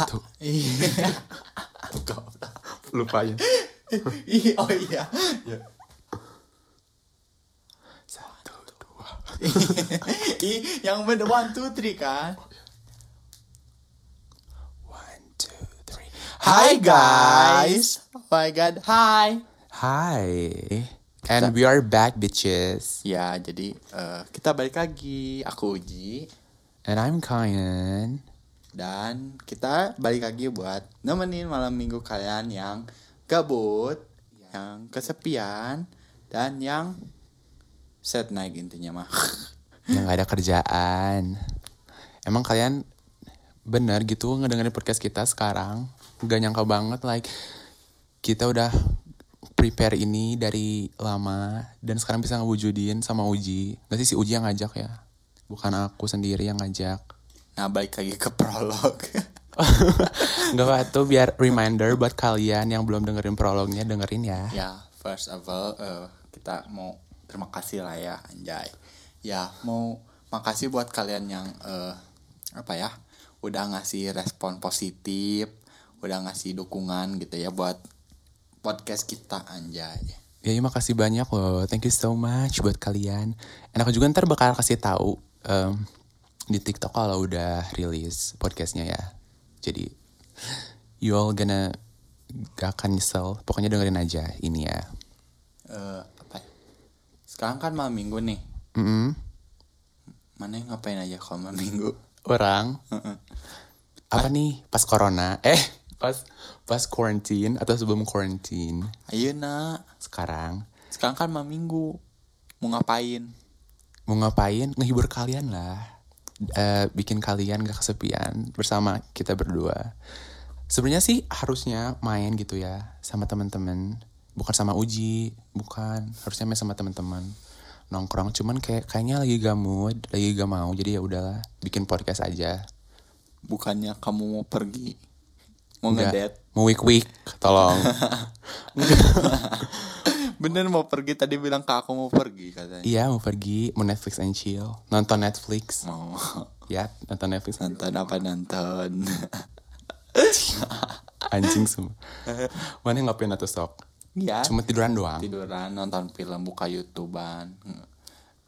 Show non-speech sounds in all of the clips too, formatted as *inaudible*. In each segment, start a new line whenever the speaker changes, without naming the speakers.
Satu.
Iya.
Lupain.
Ih, oh iya. Ya.
Satu, dua.
Yang bener one two three kan?
One, two, three.
Hi guys. Oh my god. Hi.
Hi. And we are back, bitches.
Ya, jadi eh, kita balik lagi. Aku Uji
And I'm Kyan.
Dan kita balik lagi buat nemenin malam minggu kalian yang gabut, yang kesepian dan yang set naik intinya mah. *laughs*
Yang gak ada kerjaan. Emang kalian bener gitu ngedengerin podcast kita sekarang? Gak nyangka banget like kita udah prepare ini dari lama dan sekarang bisa ngewujudin sama Uji. Gak sih si Uji yang ngajak ya? Bukan aku sendiri yang ngajak.
Nah, balik lagi ke prolog. *laughs*
Gak apa tuh biar reminder buat kalian yang belum dengerin prolognya dengerin ya.
ya, first of all eh, kita mau terima kasih lah ya, anjay. Ya, mau makasih buat kalian yang eh, apa ya? Udah ngasih respon positif, udah ngasih dukungan gitu ya buat podcast kita anjay.
Ya, ya makasih banyak loh. Thank you so much buat kalian. Dan aku juga ntar bakal kasih tahu em, di TikTok kalau udah rilis podcastnya ya. Jadi you all gonna gak akan nyesel. Pokoknya dengerin aja ini ya.
Eh, apa ya? Sekarang kan malam minggu nih.
Mm-mm.
Mana yang ngapain aja kalau malam minggu?
Orang apa nih pas corona? Eh pas pas quarantine atau sebelum quarantine
Ayo nak.
sekarang
Sekarang kan malam minggu. Mau ngapain?
mau ngapain ngehibur kalian lah Eh, bikin kalian gak kesepian bersama kita berdua. Sebenarnya sih harusnya main gitu ya sama teman-teman. Bukan sama uji bukan. Harusnya main sama teman-teman. Nongkrong cuman kayak kayaknya lagi gak mood lagi gak mau jadi ya udahlah bikin podcast aja.
Bukannya kamu mau pergi? Mau ngedate?
mau week week tolong *laughs* *laughs*
Bener mau pergi tadi bilang ke aku mau pergi katanya.
iya mau pergi mau Netflix and chill nonton Netflix
Mau *laughs*
ya nonton Netflix
nonton apa nonton? *laughs*
anjing semua mana ngapain atau sok
Iya.
cuma tiduran doang
tiduran nonton film buka YouTubean nge-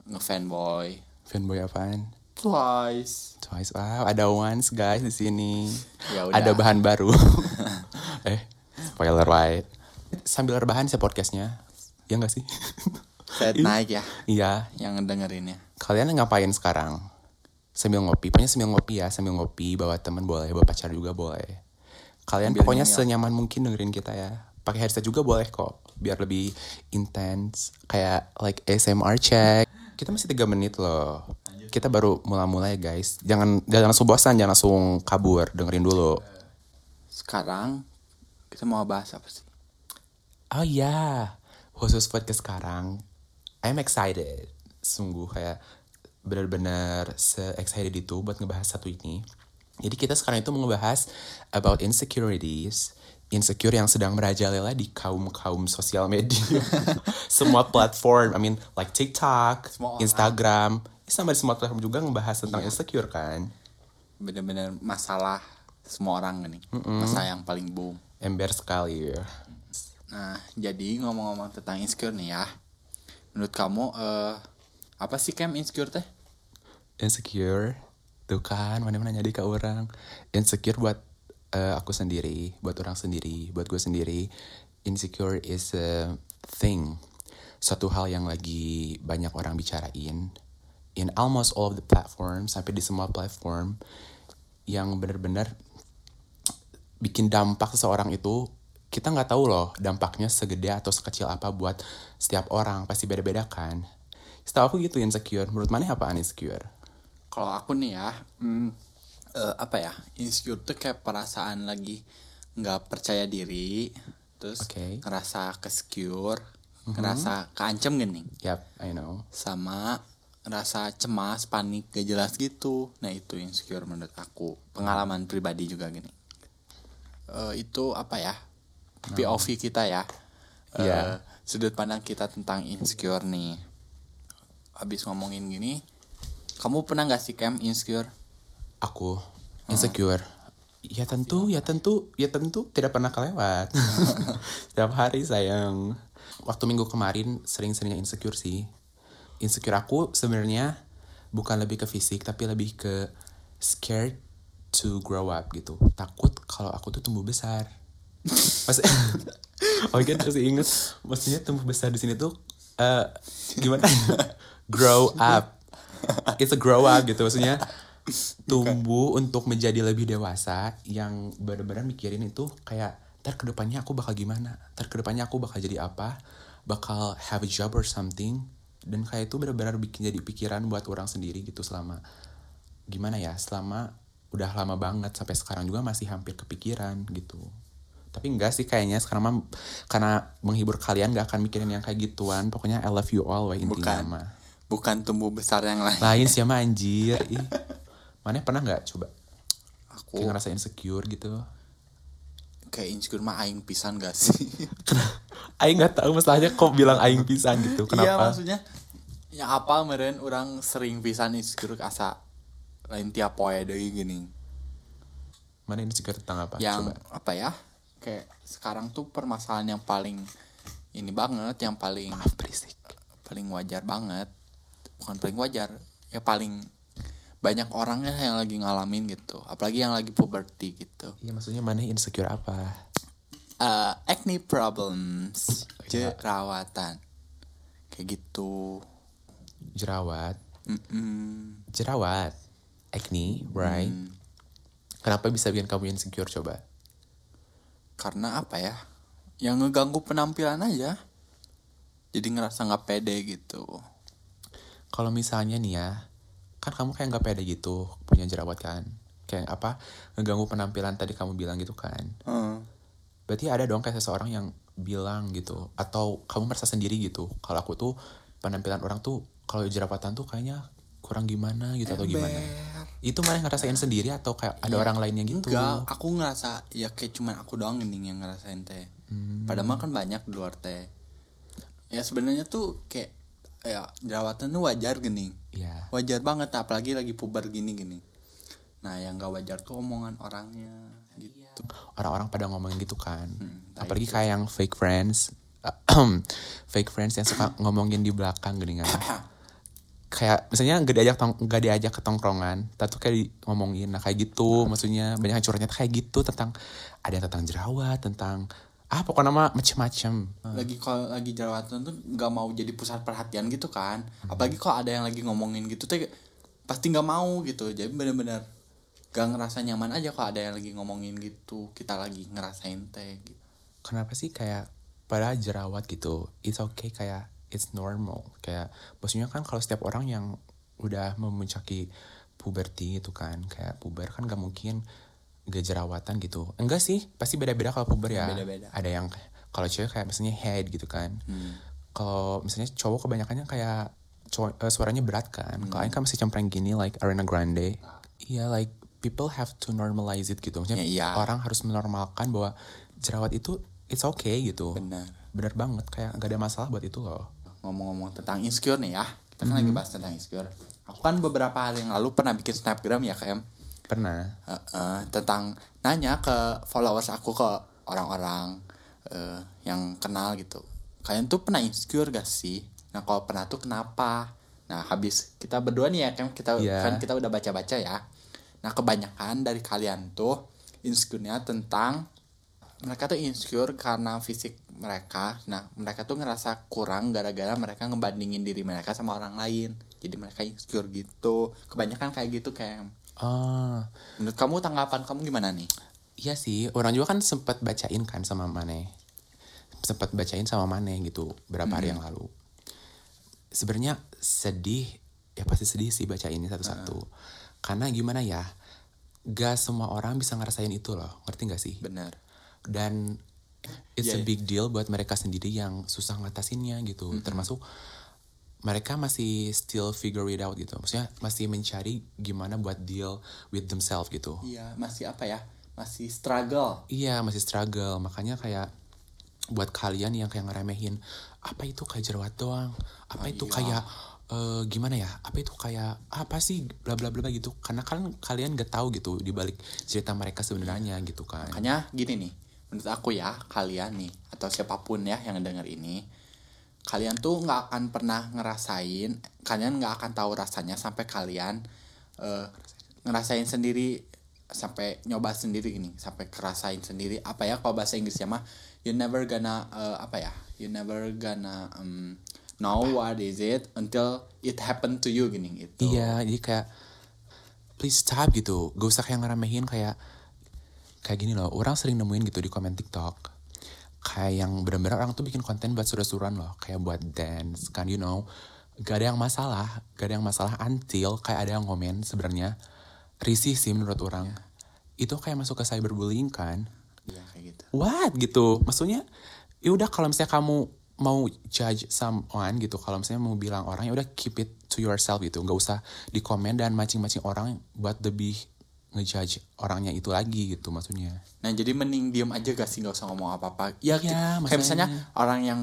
nge-fanboy.
fanboy apaan
Twice.
Twice, wow, ada Once guys di sini.
Ya udah.
ada bahan baru. *laughs* eh, spoiler right. Sambil rebahan sih podcastnya, ya nggak sih? *laughs*
Set naik ya
Iya.
yang ngedengerinnya.
Kalian ngapain sekarang? Sambil ngopi, pokoknya sambil ngopi ya, sambil ngopi, bawa teman boleh, bawa pacar juga boleh. Kalian
Sambil
pokoknya
nyemil.
senyaman mungkin dengerin kita ya. Pakai headset juga boleh kok, biar lebih intens. Kayak like ASMR check. Kita masih tiga menit loh. Kita baru mula-mula ya guys. Jangan jangan langsung bosan, jangan langsung kabur. Dengerin dulu.
Sekarang kita mau bahas apa sih?
Oh iya, khusus podcast sekarang, I'm excited. Sungguh kayak benar-benar se-excited itu buat ngebahas satu ini. Jadi kita sekarang itu mau ngebahas about insecurities. Insecure yang sedang merajalela di kaum-kaum sosial media. *laughs* semua platform, I mean like TikTok,
Semua.
Instagram. Sama di semua platform juga ngebahas tentang insecure kan.
Bener-bener masalah semua orang nih. Masalah yang paling boom.
Ember sekali ya.
Nah, jadi ngomong-ngomong tentang insecure nih ya. Menurut kamu eh apa sih Cam insecure teh?
insecure tuh kan mana mana jadi ke orang insecure buat eh, aku sendiri buat orang sendiri buat gue sendiri insecure is a thing suatu hal yang lagi banyak orang bicarain in almost all of the platforms sampai di semua platform yang benar-benar bikin dampak seseorang itu kita nggak tahu loh dampaknya segede atau sekecil apa buat setiap orang pasti beda-beda kan setahu aku gitu insecure menurut mana apaan insecure
Kalau aku nih ya, hmm, eh, apa ya? Insecure tuh kayak perasaan lagi nggak percaya diri, terus
Oke.
ngerasa kesecure, ngerasa keancem gini,
Yap, I know.
sama rasa cemas, panik, gak jelas gitu. Nah itu insecure menurut aku. Pengalaman pribadi juga gini. Eh, itu apa ya? POV kita ya. Eh,
Iya.
Sudut pandang kita tentang insecure nih. Habis ngomongin gini, kamu pernah gak sih Cam insecure?
Aku insecure. Ya tentu, ya tentu, ya tentu tidak pernah kelewat. *laughs* Setiap hari sayang. Waktu minggu kemarin sering-seringnya insecure sih. Insecure aku sebenarnya bukan lebih ke fisik tapi lebih ke scared to grow up gitu. Takut kalau aku tuh tumbuh besar. Mas Oh kan masih inget maksudnya tumbuh besar di sini tuh eh gimana? *laughs* grow up. It's a grow up gitu maksudnya tumbuh untuk menjadi lebih dewasa yang benar-benar mikirin itu kayak ntar ke depannya aku bakal gimana? Ntar ke depannya aku bakal jadi apa? Bakal have a job or something? Dan kayak itu benar-benar bikin jadi pikiran buat orang sendiri gitu selama gimana ya selama udah lama banget sampai sekarang juga masih hampir kepikiran gitu tapi enggak sih kayaknya sekarang mah karena menghibur kalian gak akan mikirin yang kayak gituan. Pokoknya I love you all wah intinya
Bukan.
mah.
Bukan tumbuh besar yang lain.
Lain sih *laughs* mah anjir. Ih. Mana pernah nggak? Coba.
Aku
kayak ngerasa insecure gitu.
Kayak insecure mah aing pisan gak sih? *laughs*
Aing nggak tahu masalahnya kok bilang Aing pisan gitu.
Iya
kenapa?
maksudnya ya apa meren orang sering pisan insecure asa lain tiap poe deui gini
mana insecure tentang apa?
Yang
coba.
apa ya kayak sekarang tuh permasalahan yang paling ini banget yang paling
maaf berisik.
paling wajar banget. Bukan paling wajar ya paling banyak orangnya yang lagi ngalamin gitu. Apalagi yang lagi puberty gitu.
Iya maksudnya mana insecure apa?
Eh, acne problems jerawatan. Kayak gitu.
Jerawat.
Mm-mm.
jerawat. Acne right?
Hmm.
kenapa bisa bikin kamu insecure coba
karena apa ya? Yang ngeganggu penampilan aja. Jadi ngerasa nggak pede gitu.
Kalau misalnya nih ya kan kamu kayak nggak pede gitu punya jerawat kan? Kayak apa? Ngeganggu penampilan tadi kamu bilang gitu kan?
Heeh.
berarti ada dong kayak seseorang yang bilang gitu atau kamu merasa sendiri gitu. Kalau aku tuh penampilan orang tuh kalau jerawatan tuh kayaknya kurang gimana gitu atau gimana itu mana yang ngerasain sendiri atau kayak ada orang lainnya gitu
Enggak, aku ngerasa ya kayak cuman aku doang ini yang ngerasain teh.
Hmm.
Padahal mah kan banyak di luar teh. Ya sebenarnya tuh kayak ya jerawatan tuh wajar gini.
ya
Wajar banget apalagi lagi puber gini-gini. Nah, yang gak wajar tuh omongan orangnya gitu.
orang-orang pada ngomongin gitu kan
Hmm,
apalagi kayak yang fake friends *clears throat* fake friends yang suka ngomongin di belakang gini kan *clears throat* kayak misalnya gak diajak tong gak diajak ke tongkrongan tapi tuh kayak di- ngomongin nah kayak gitu maksudnya banyak yang curhatnya kayak gitu tentang ada yang tentang jerawat tentang ah pokoknya nama macem-macem
Lagi kalau lagi jerawatan tuh gak mau jadi pusat perhatian gitu kan. Apalagi kalau ada yang lagi ngomongin gitu tuh pasti gak mau gitu. Jadi bener-bener gak ngerasa nyaman aja kalau ada yang lagi ngomongin gitu. Kita lagi ngerasain teh gitu.
kenapa sih kayak pada jerawat gitu it's okay kayak it's normal. Kayak maksudnya kan kalau setiap orang yang udah memuncaki puberti gitu kan kayak puber kan gak mungkin gak jerawatan gitu. Enggak sih pasti beda-beda kalau puber ya.
Beda-beda.
ada yang kalau cewek kayak misalnya head gitu kan. Kalau misalnya cowok kebanyakannya kayak cowok, eh, suaranya berat kan. Kalau Aing kan masih cempreng gini like Ariana Grande. Iya like people have to normalize it gitu. Maksudnya
Ya, iya.
orang harus menormalkan bahwa jerawat itu it's okay gitu.
Benar.
bener banget kayak gak ada masalah buat itu loh
ngomong-ngomong tentang insecure nih ya. Kita kan lagi bahas tentang insecure. Aku kan beberapa hari yang lalu pernah bikin snapgram ya KM
pernah.
Eh, eh, tentang nanya ke followers aku ke orang-orang eh, yang kenal gitu. Kalian tuh pernah insecure gak sih? Nah kalau pernah tuh kenapa? Nah habis kita berdua nih ya kan kita
Iya.
kan kita udah baca-baca ya. Nah kebanyakan dari kalian tuh insecure-nya tentang mereka tuh insecure karena fisik mereka. Nah mereka tuh ngerasa kurang gara-gara mereka ngebandingin diri mereka sama orang lain. Jadi mereka insecure gitu. Kebanyakan kayak gitu kayak
ah.
Menurut kamu tanggapan kamu gimana nih?
Iya sih orang juga kan sempat bacain kan sama Mane. Sempat bacain sama Mane gitu berapa hari yang lalu. Sebenarnya sedih ya pasti sedih sih baca ini satu-satu karena gimana ya gak semua orang bisa ngerasain itu loh. Ngerti gak sih?
Benar.
Dan it's
Iya,
a
iya.
big deal buat mereka sendiri yang susah ngatasinnya gitu. Termasuk mereka masih still figure it out gitu. Maksudnya masih mencari gimana buat deal with themselves gitu.
Iya masih apa ya? Masih struggle.
Iya masih struggle. Makanya kayak buat kalian yang kayak ngeremehin apa itu kayak jerawat doang? Apa itu
iya.
kayak eh gimana ya? Apa itu kayak apa sih? Bla bla bla gitu. Karena kan kalian gak tahu gitu di balik cerita mereka sebenarnya gitu kan.
Makanya gini nih menurut aku ya kalian nih atau siapa pun ya yang denger ini kalian tuh nggak akan pernah ngerasain kalian nggak akan tahu rasanya sampai kalian eh, ngerasain sendiri sampai nyoba sendiri gini sampai kerasain sendiri. Apa ya kalau bahasa Inggrisnya mah you never gonna eh, apa ya you never gonna um, know what is it until it happen to you gini gitu.
Iya jadi kayak please stop gitu. Gak usah kayak ngeremehin kayak kayak gini loh orang sering nemuin gitu di komen TikTok. Kayak yang benar-benar orang tuh bikin konten buat suruh-suruan loh kayak buat dance kan you know. Gak ada yang masalah gak ada yang masalah until kayak ada yang komen sebenarnya risih sih menurut orang. Itu kayak masuk ke cyberbullying kan?
Iya, kayak gitu.
What? Gitu. Maksudnya ya udah kalau misalnya kamu mau judge someone gitu kalau misalnya mau bilang orang ya udah keep it to yourself gitu. Nggak usah di komen dan mancing-mancing orang buat lebih ngejudge orangnya itu lagi gitu maksudnya
Nah jadi mending diem aja gak sih gak usah ngomong apa-apa. Ya,
Iya,
kayak misalnya orang yang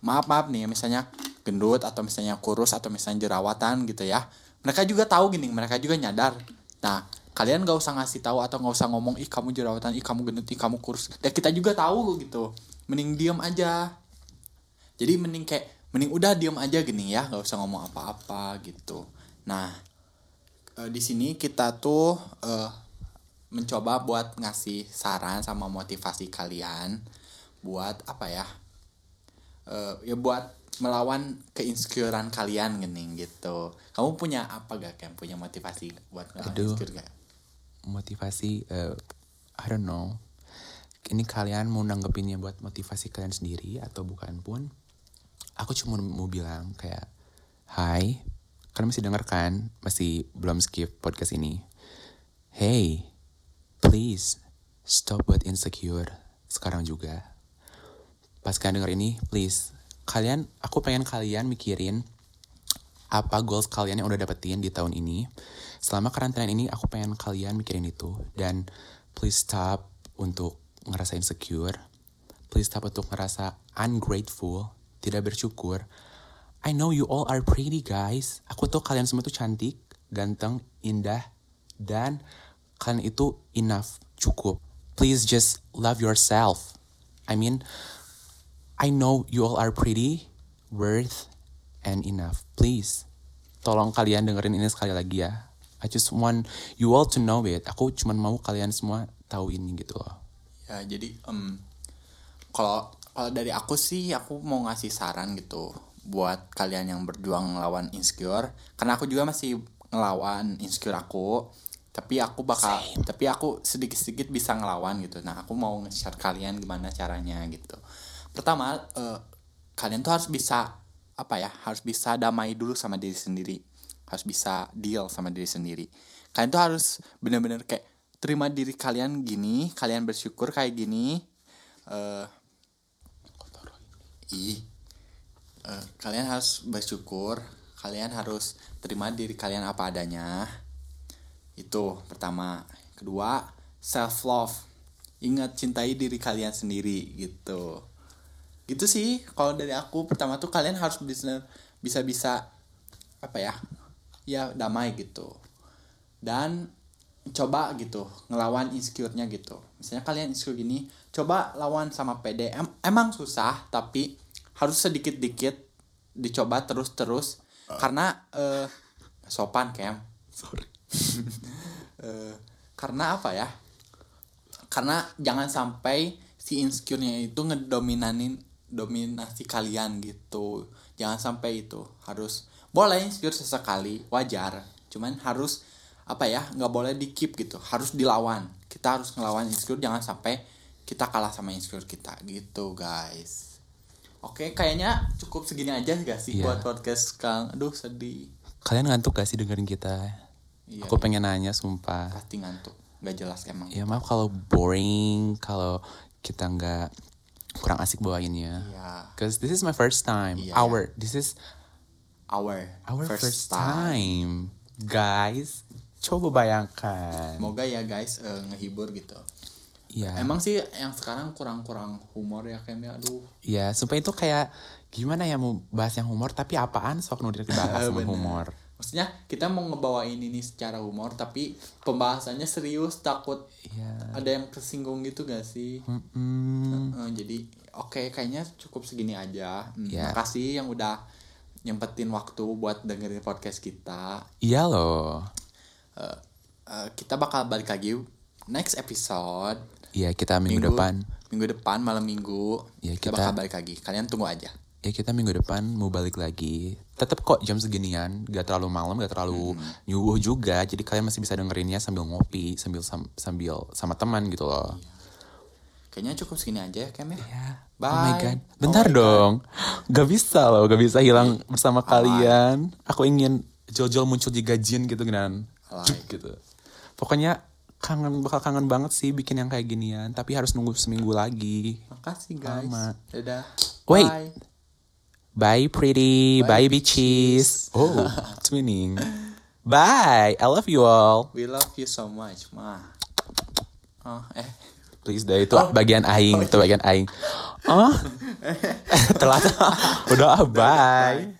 maaf maaf nih misalnya gendut atau misalnya kurus atau misalnya jerawatan gitu ya. Mereka juga tahu gini, mereka juga nyadar. Nah kalian gak usah ngasih tahu atau gak usah ngomong ih kamu jerawatan, ih kamu gendut, ih kamu kurus. Dan kita juga tahu gitu. Mending diem aja. Jadi mending kayak mending udah diem aja gini ya, gak usah ngomong apa-apa gitu. Nah eh, di sini kita tuh eh, mencoba buat ngasih saran sama motivasi kalian buat apa ya? Eh, ya buat melawan keinsecurean kalian gini gitu. Kamu punya apa gak Kem? punya motivasi buat ngelawan
Aduh.
insecure gak?
Motivasi eh, I don't know. Ini kalian mau nanggepinnya buat motivasi kalian sendiri atau bukan pun? Aku cuma mau bilang kayak Hai kalian masih denger kan masih belum skip podcast ini Hey please stop buat insecure sekarang juga pas kalian denger ini please kalian aku pengen kalian mikirin apa goals kalian yang udah dapetin di tahun ini. Selama karantina ini aku pengen kalian mikirin itu dan please stop untuk ngerasa insecure. Please stop untuk ngerasa ungrateful, tidak bersyukur. I know you all are pretty guys. Aku tahu kalian semua tuh cantik, ganteng, indah dan kalian itu enough, cukup. Please just love yourself. I mean, I know you all are pretty, worth, and enough. Please, tolong kalian dengerin ini sekali lagi ya. I just want you all to know it. Aku cuman mau kalian semua tahu ini gitu loh.
ya jadi em, kalau kalau dari aku sih aku mau ngasih saran gitu buat kalian yang berjuang ngelawan insecure. Karena aku juga masih ngelawan insecure aku tapi aku bakal tapi aku sedikit-sedikit bisa ngelawan gitu. Nah aku mau nge-share kalian gimana caranya gitu. Pertama eh, kalian tuh harus bisa apa ya harus bisa damai dulu sama diri sendiri. Harus bisa deal sama diri sendiri. Kalian tuh harus bener-bener kayak terima diri kalian gini kalian bersyukur kayak gini eh ih Eh, kalian harus bersyukur kalian harus terima diri kalian apa adanya. Itu pertama. Kedua self love ingat cintai diri kalian sendiri gitu. Gitu sih kalau dari aku pertama tuh kalian harus bisa bisa bisa apa ya ya damai gitu. Dan coba gitu ngelawan insecure-nya gitu. Misalnya kalian insecure gini coba lawan sama PD Em- emang susah tapi harus sedikit-dikit dicoba terus-terus. Karena eh sopan kem.
Sorry. *laughs*
Eh, karena apa ya? Karena jangan sampai si insecure-nya itu ngedominanin dominasi kalian gitu. Jangan sampai itu. Harus boleh insecure sesekali wajar. Cuman harus apa ya nggak boleh di keep gitu. Harus dilawan. Kita harus ngelawan insecure. Jangan sampai kita kalah sama insecure kita gitu guys oke kayaknya cukup segini aja gak sih
Iya.
buat podcast kang aduh sedih
Kalian ngantuk gak sih dengerin kita?
Iya.
Aku pengen nanya sumpah.
pasti ngantuk nggak jelas emang
Ya maaf kalau boring, kalau kita nggak kurang asik bawainnya.
Iya.
Cause this is my first time.
Iya.
Our this is
our
our first, time. guys. Coba bayangkan.
Semoga ya guys eh, ngehibur gitu.
Iya.
Emang sih yang sekarang kurang-kurang humor ya kayaknya aduh.
Iya, sumpah itu kayak gimana ya mau bahas yang humor tapi apaan sok nu dibahas *laughs* sama humor.
Maksudnya kita mau ngebawain ini secara humor tapi pembahasannya serius takut
Iya.
ada yang kesinggung gitu gak sih?
Mm-mm.
Eh, jadi oke kayaknya cukup segini aja. Hmm,
Ya.
Makasih yang udah nyempetin waktu buat dengerin podcast kita.
Iya loh.
Eh, eh, kita bakal balik lagi next episode
Iya, kita minggu, depan.
Minggu depan malam minggu.
Ya,
kita,
kita-
bakal balik lagi. Kalian tunggu aja.
Ya kita minggu depan mau balik lagi. Tetap kok jam seginian, gak terlalu malam, gak terlalu
Hmm.
nyubuh juga. Jadi kalian masih bisa dengerinnya sambil ngopi, sambil sam- sambil sama teman gitu loh.
Kayaknya cukup segini aja ya, Kem ya.
Ya.
Bye.
Oh my god.
Oh
Bentar
my God.
dong. Gak bisa loh, gak bisa hilang bersama kalian. Aku ingin jol-jol muncul di gajian gitu kan. Gitu. Pokoknya kangen bakal kangen banget sih bikin yang kayak ginian, tapi harus nunggu seminggu lagi.
Makasih guys.
Lama.
Dadah.
Wait.
Bye.
Bye pretty, bye,
Bye,
bitches. Oh, *laughs* twinning. Bye, I love you all.
We love you so much, ma. Oh, eh.
Please dah itu bagian aing, itu bagian aing. *laughs* Oh, *laughs* telat. Udah, bye.
Bye.